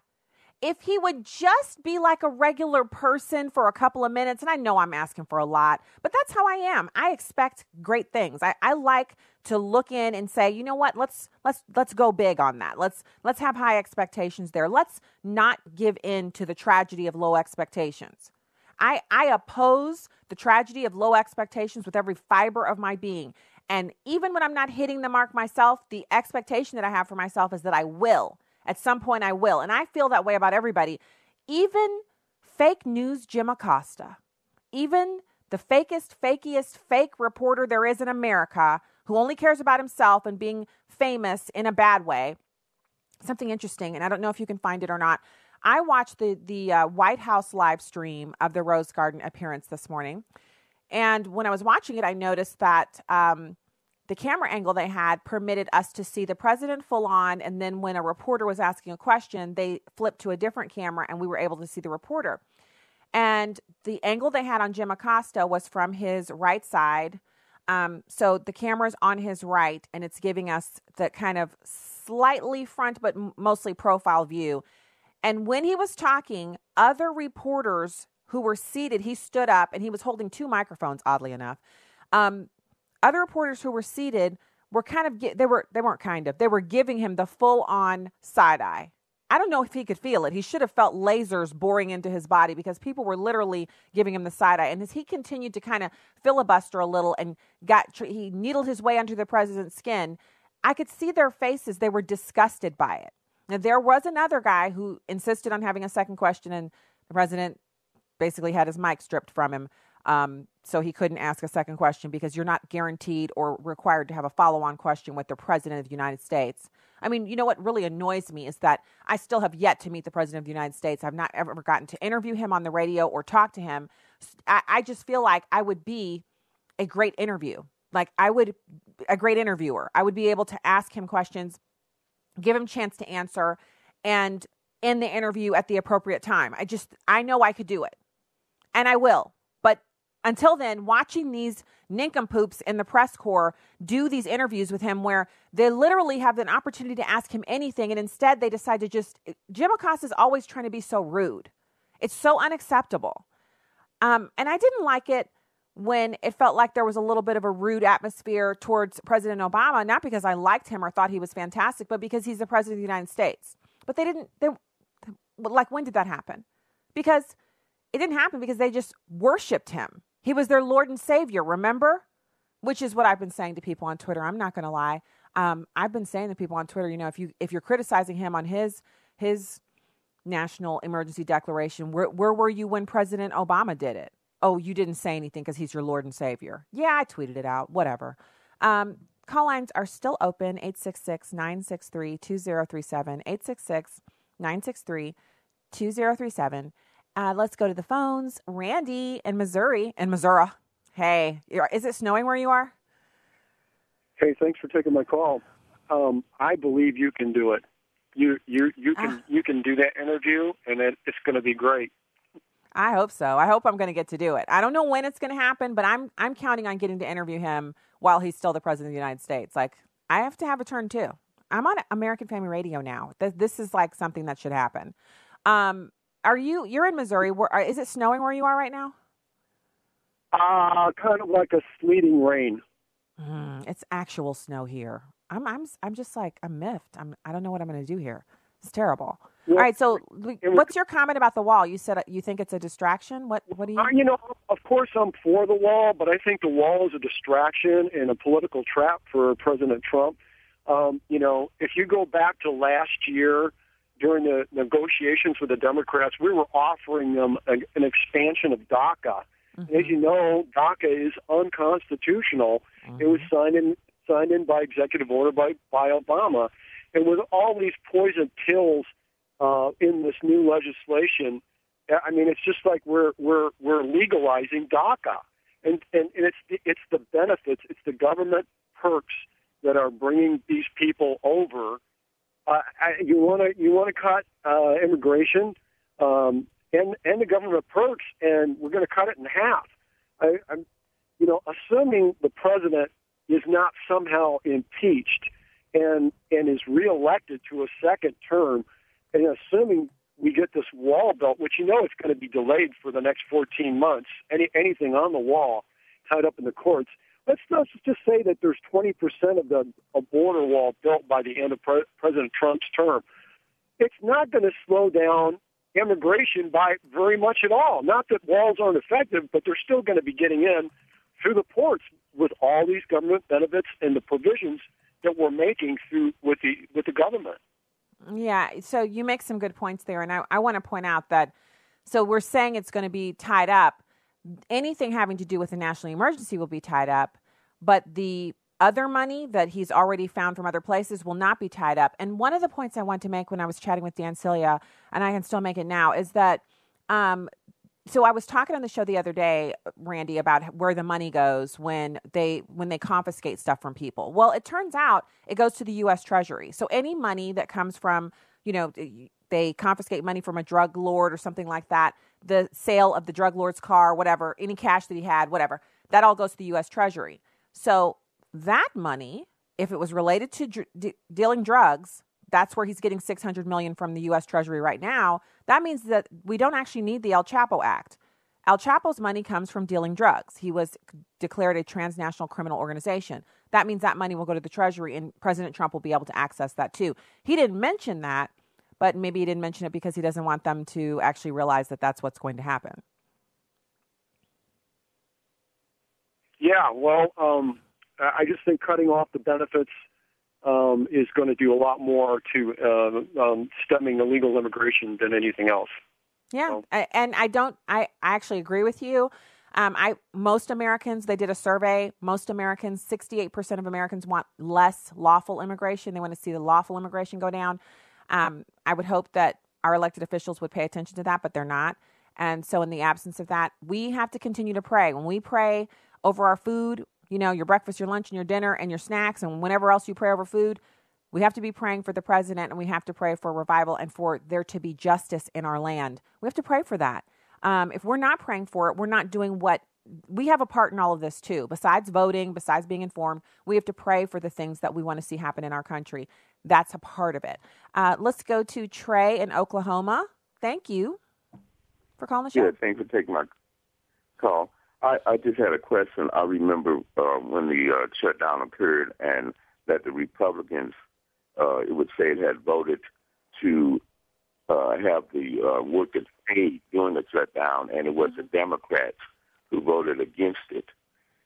If he would just be like a regular person for a couple of minutes, and I know I'm asking for a lot, but that's how I am. I expect great things. I, I like to look in and say, you know what, let's let's let's go big on that. Let's let's have high expectations there. Let's not give in to the tragedy of low expectations. I, I oppose the tragedy of low expectations with every fiber of my being. And even when I'm not hitting the mark myself, the expectation that I have for myself is that I will. At some point, I will. And I feel that way about everybody. Even fake news Jim Acosta, even the fakest, fakiest, fake reporter there is in America who only cares about himself and being famous in a bad way, something interesting, and I don't know if you can find it or not. I watched the the uh, White House live stream of the Rose Garden appearance this morning, and when I was watching it, I noticed that um, the camera angle they had permitted us to see the president full on, and then when a reporter was asking a question, they flipped to a different camera, and we were able to see the reporter. And the angle they had on Jim Acosta was from his right side. Um, so the camera's on his right, and it's giving us the kind of slightly front, but mostly profile view. And when he was talking, other reporters who were seated, he stood up and he was holding two microphones, oddly enough. Um, other reporters who were seated were kind of, they were, they weren't kind of, they were giving him the full on side eye. I don't know if he could feel it. He should have felt lasers boring into his body because people were literally giving him the side eye. And as he continued to kind of filibuster a little and got, he needled his way under the president's skin, I could see their faces. They were disgusted by it. Now, there was another guy who insisted on having a second question, and the president basically had his mic stripped from him. Um, so he couldn't ask a second question because you're not guaranteed or required to have a follow on question with the president of the United States. I mean, you know what really annoys me is that I still have yet to meet the president of the United States. I've not ever gotten to interview him on the radio or talk to him. I, I just feel like I would be a great interview. Like I would, a great interviewer. I would be able to ask him questions, give him chance to answer, and end the interview at the appropriate time. I just, I know I could do it, and I will. Until then, watching these nincompoops in the press corps do these interviews with him where they literally have an opportunity to ask him anything, and instead they decide to just. Jim Acosta is always trying to be so rude. It's so unacceptable. Um, and I didn't like it when it felt like there was a little bit of a rude atmosphere towards President Obama, not because I liked him or thought he was fantastic, but because he's the president of the United States. But they didn't, they, like, when did that happen? Because it didn't happen because they just worshiped him. He was their Lord and Savior, remember? Which is what I've been saying to people on Twitter. I'm not going to lie. Um, I've been saying to people on Twitter, you know, if you if you're criticizing him on his his national emergency declaration, where where were you when President Obama did it? Oh, you didn't say anything because he's your Lord and Savior. Yeah, I tweeted it out. Whatever. Um, call lines are still open 866 963 2037. 866 963 2037. Uh, let's go to the phones. Randy in Missouri, in Missouri. Hey, is it snowing where you are? Hey, thanks for taking my call. Um, I believe you can do it. You you you can ah. you can do that interview, and it, it's going to be great. I hope so. I hope I'm going to get to do it. I don't know when it's going to happen, but I'm I'm counting on getting to interview him while he's still the president of the United States. Like I have to have a turn too. I'm on American Family Radio now. This is like something that should happen. Um, are you? You're in Missouri. Where, is it snowing where you are right now? Uh, kind of like a sleeting rain. Mm, it's actual snow here. I'm I'm I'm just like I'm miffed. I'm I don't know what I'm going to do here. It's terrible. All right. So, what's your comment about the wall? You said uh, you think it's a distraction. What What do you? Uh, you know, of course, I'm for the wall, but I think the wall is a distraction and a political trap for President Trump. Um, you know, if you go back to last year during the negotiations with the Democrats, we were offering them a, an expansion of DACA. Mm-hmm. As you know, DACA is unconstitutional. Mm-hmm. It was signed in signed in by executive order by by Obama, and with all these poison pills uh, in this new legislation, I mean, it's just like we're we're we're legalizing DACA, and and, and it's the, it's the benefits, it's the government perks that are bringing these people over uh, you want to you want to cut uh, immigration um, and and the government approach, and we're going to cut it in half. I, I'm, you know, assuming the president is not somehow impeached and and is reelected to a second term, and assuming we get this wall built, which you know it's going to be delayed for the next 14 months. Any anything on the wall tied up in the courts let's, let's just say that there's 20% of the a border wall built by the end of Pre- President Trump's term. It's not going to slow down immigration by very much at all. Not that walls aren't effective, but they're still going to be getting in through the ports with all these government benefits and the provisions that we're making through with the with the government. Yeah, so you make some good points there, and I, I want to point out that so we're saying it's going to be tied up, anything having to do with a national emergency will be tied up, but the other money that he's already found from other places will not be tied up. And one of the points I want to make when I was chatting with Dan Celia, and I can still make it now, is that um, so I was talking on the show the other day, Randy, about where the money goes when they when they confiscate stuff from people. Well, it turns out it goes to the U.S. Treasury. So any money that comes from, you know, they confiscate money from a drug lord or something like that, the sale of the drug lord's car, whatever, any cash that he had, whatever, that all goes to the U.S. Treasury. So that money, if it was related to dr- d- dealing drugs, that's where he's getting 600 million from the US Treasury right now. That means that we don't actually need the El Chapo Act. El Chapo's money comes from dealing drugs. He was declared a transnational criminal organization. That means that money will go to the Treasury and President Trump will be able to access that too. He didn't mention that, but maybe he didn't mention it because he doesn't want them to actually realize that that's what's going to happen. Yeah, well, um, I just think cutting off the benefits um, is going to do a lot more to uh, um, stemming illegal immigration than anything else. Yeah, so. I, and I don't. I, I actually agree with you. Um, I most Americans they did a survey. Most Americans, sixty eight percent of Americans want less lawful immigration. They want to see the lawful immigration go down. Um, I would hope that our elected officials would pay attention to that, but they're not. And so, in the absence of that, we have to continue to pray. When we pray over our food, you know, your breakfast, your lunch, and your dinner, and your snacks, and whenever else you pray over food, we have to be praying for the president and we have to pray for revival and for there to be justice in our land. We have to pray for that. Um, if we're not praying for it, we're not doing what we have a part in all of this too. Besides voting, besides being informed, we have to pray for the things that we want to see happen in our country. That's a part of it. Uh, let's go to Trey in Oklahoma. Thank you for calling the show. Yeah, thanks for taking my call. I, I just had a question. I remember uh, when the uh, shutdown occurred and that the Republicans, uh, it would say, it had voted to uh, have the uh, workers paid during the shutdown, and it was the Democrats who voted against it.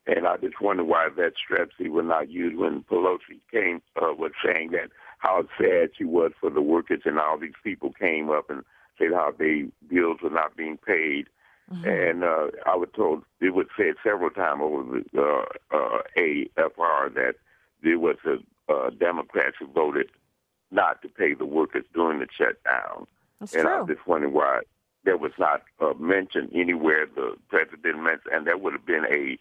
And I just wonder why that strategy was not used when Pelosi came, uh, was saying that how sad she was for the workers, and all these people came up and said how their bills were not being paid Mm-hmm. And uh, I was told it was said several times over the uh, uh, AFR that there was a uh, Democrats who voted not to pay the workers during the shutdown. That's and true. I just wondering why that was not uh, mentioned anywhere. The president mentioned, and that would have been a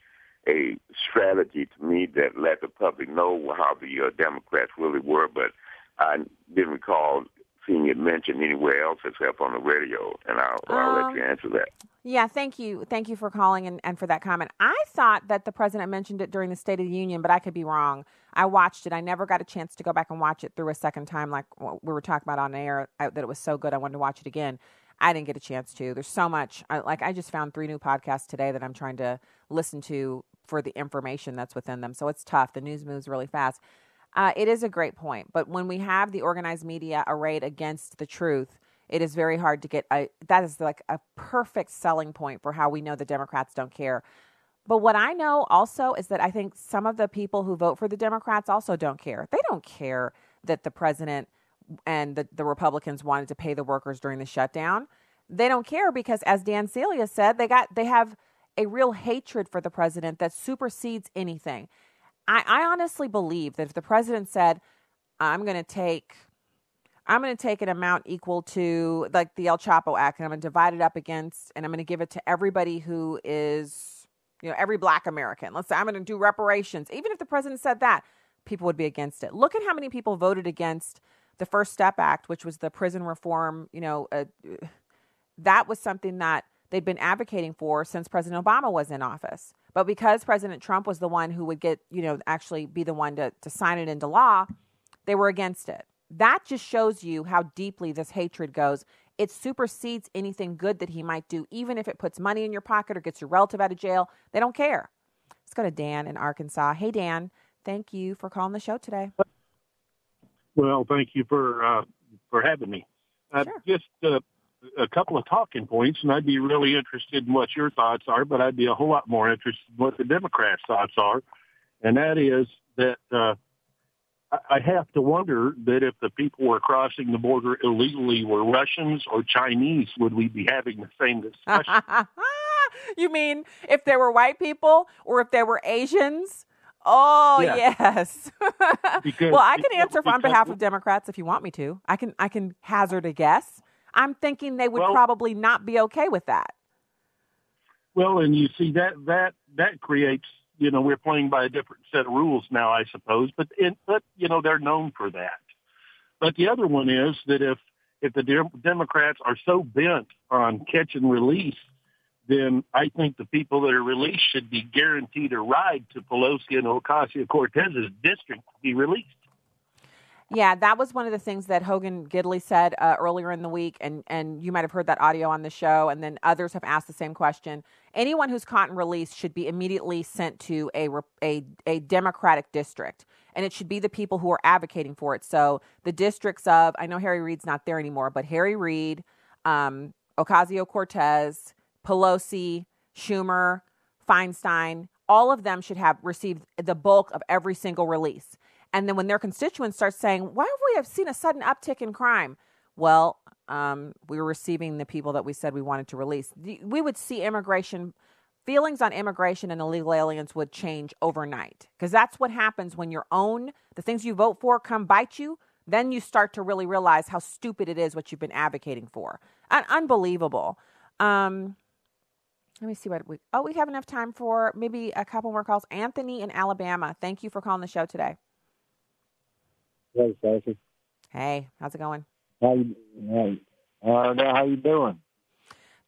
a strategy to me that let the public know how the uh, Democrats really were. But I didn't recall seeing it mentioned anywhere else except on the radio, and I'll, I'll let you Um, answer that. Yeah, thank you. Thank you for calling and, and for that comment. I thought that the president mentioned it during the State of the Union, but I could be wrong. I watched it. I never got a chance to go back and watch it through a second time, like we were talking about on air, I, that it was so good. I wanted to watch it again. I didn't get a chance to. There's so much. I, like, I just found three new podcasts today that I'm trying to listen to for the information that's within them. So it's tough. The news moves really fast. Uh, it is a great point. But when we have the organized media arrayed against the truth, it is very hard to get a that is like a perfect selling point for how we know the Democrats don't care. But what I know also is that I think some of the people who vote for the Democrats also don't care. They don't care that the president and the, the Republicans wanted to pay the workers during the shutdown. They don't care because as Dan Celia said, they got they have a real hatred for the president that supersedes anything. I, I honestly believe that if the president said, I'm going to take I'm going to take an amount equal to like the El Chapo Act, and I'm going to divide it up against, and I'm going to give it to everybody who is, you know, every Black American. Let's say I'm going to do reparations. Even if the president said that, people would be against it. Look at how many people voted against the First Step Act, which was the prison reform. You know, uh, that was something that they'd been advocating for since President Obama was in office. But because President Trump was the one who would get, you know, actually be the one to, to sign it into law, they were against it. That just shows you how deeply this hatred goes. It supersedes anything good that he might do, even if it puts money in your pocket or gets your relative out of jail. They don't care. Let's go to Dan in Arkansas. Hey, Dan, thank you for calling the show today. Well, thank you for uh, for having me. Uh, Just uh, a couple of talking points, and I'd be really interested in what your thoughts are, but I'd be a whole lot more interested in what the Democrats' thoughts are, and that is that uh, I- have to wonder that if the people were crossing the border illegally were Russians or Chinese, would we be having the same discussion? you mean if there were white people or if there were Asians Oh Yeah. yes. Because- well, I can answer on behalf of Democrats if you want me to. I can. I can hazard a guess. I'm thinking they would Well- probably not be okay with that. Well, and you see that that that creates, you know, we're playing by a different set of rules now, I suppose. But in, but you know, they're known for that. But the other one is that if if the Dem- Democrats are so bent on catch and release, then I think the people that are released should be guaranteed a ride to Pelosi and Ocasio Cortez's district to be released. Yeah, that was one of the things that Hogan Gidley said uh, earlier in the week, and and you might have heard that audio on the show. And then others have asked the same question. Anyone who's caught and released should be immediately sent to a a a Democratic district, and it should be the people who are advocating for it. So the districts of I know Harry Reid's not there anymore, but Harry Reid, um, Ocasio Cortez, Pelosi, Schumer, Feinstein, all of them should have received the bulk of every single release. And then when their constituents start saying, "Why have we have seen a sudden uptick in crime?" Well, um, we were receiving the people that we said we wanted to release. We would see immigration feelings on immigration and illegal aliens would change overnight because that's what happens when your own the things you vote for come bite you. Then you start to really realize how stupid it is what you've been advocating for. Un- unbelievable. Um, let me see what we. Oh, we have enough time for maybe a couple more calls. Anthony in Alabama. Thank you for calling the show today. Hey, Stacy. Hey, how's it going? How you, hey, uh, how you doing?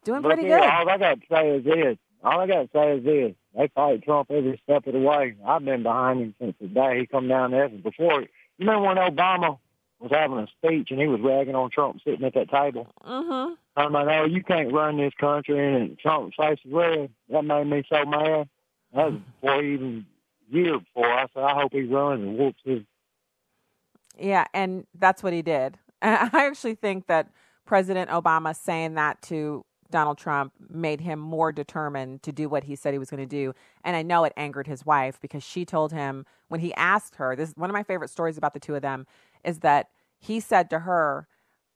Doing pretty here, good. All I got to say is this. All I got to say is this. They fight Trump every step of the way. I've been behind him since the day he come down there. Before, you remember when Obama was having a speech and he was ragging on Trump sitting at that table? Mm-hmm. I'm like, oh, you can't run this country, and Trump's face is red. That made me so mad. That was before even year before. I said, I hope he runs and whoops his Yeah, and that's what he did. I actually think that President Obama saying that to Donald Trump made him more determined to do what he said he was going to do. And I know it angered his wife because she told him when he asked her, this one of my favorite stories about the two of them is that he said to her,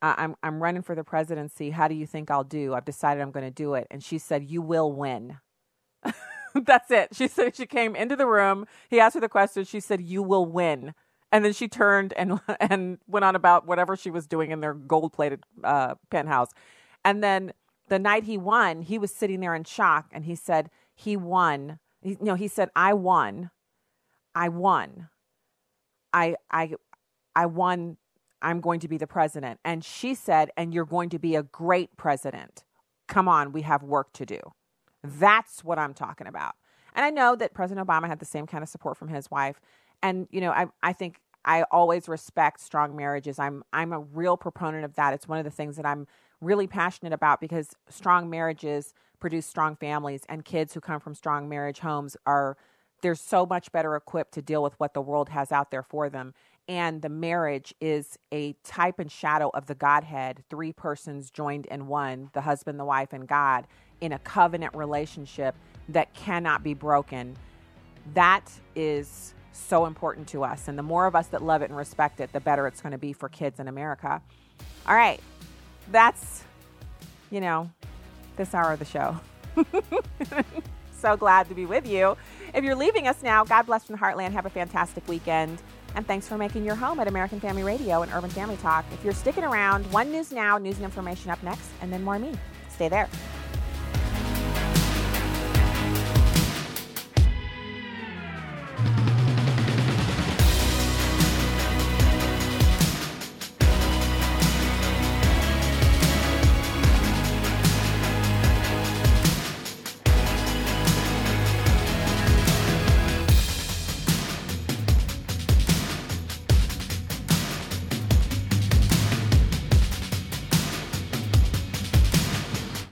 "I- I'm I'm running for the presidency. How do you think I'll do? I've decided I'm going to do it." And she said, "You will win." That's it. She said she came into the room. He asked her the question. She said, "You will win." And then she turned and and went on about whatever she was doing in their gold-plated uh, penthouse. And then the night he won, he was sitting there in shock, and he said, "He won." He, no, he said, "I won. I won. I I I won. I'm going to be the president." And she said, "And you're going to be a great president. Come on, we have work to do." That's what I'm talking about. And I know that President Obama had the same kind of support from his wife. And, you know, I, I think I always respect strong marriages. I'm, I'm a real proponent of that. It's one of the things that I'm really passionate about because strong marriages produce strong families and kids who come from strong marriage homes are they're so much better equipped to deal with what the world has out there for them and the marriage is a type and shadow of the godhead three persons joined in one the husband the wife and god in a covenant relationship that cannot be broken that is so important to us and the more of us that love it and respect it the better it's going to be for kids in america all right that's you know this hour of the show so glad to be with you if you're leaving us now god bless from the heartland have a fantastic weekend and thanks for making your home at American Family Radio and Urban Family Talk. If you're sticking around, one news now, news and information up next, and then more me. Stay there.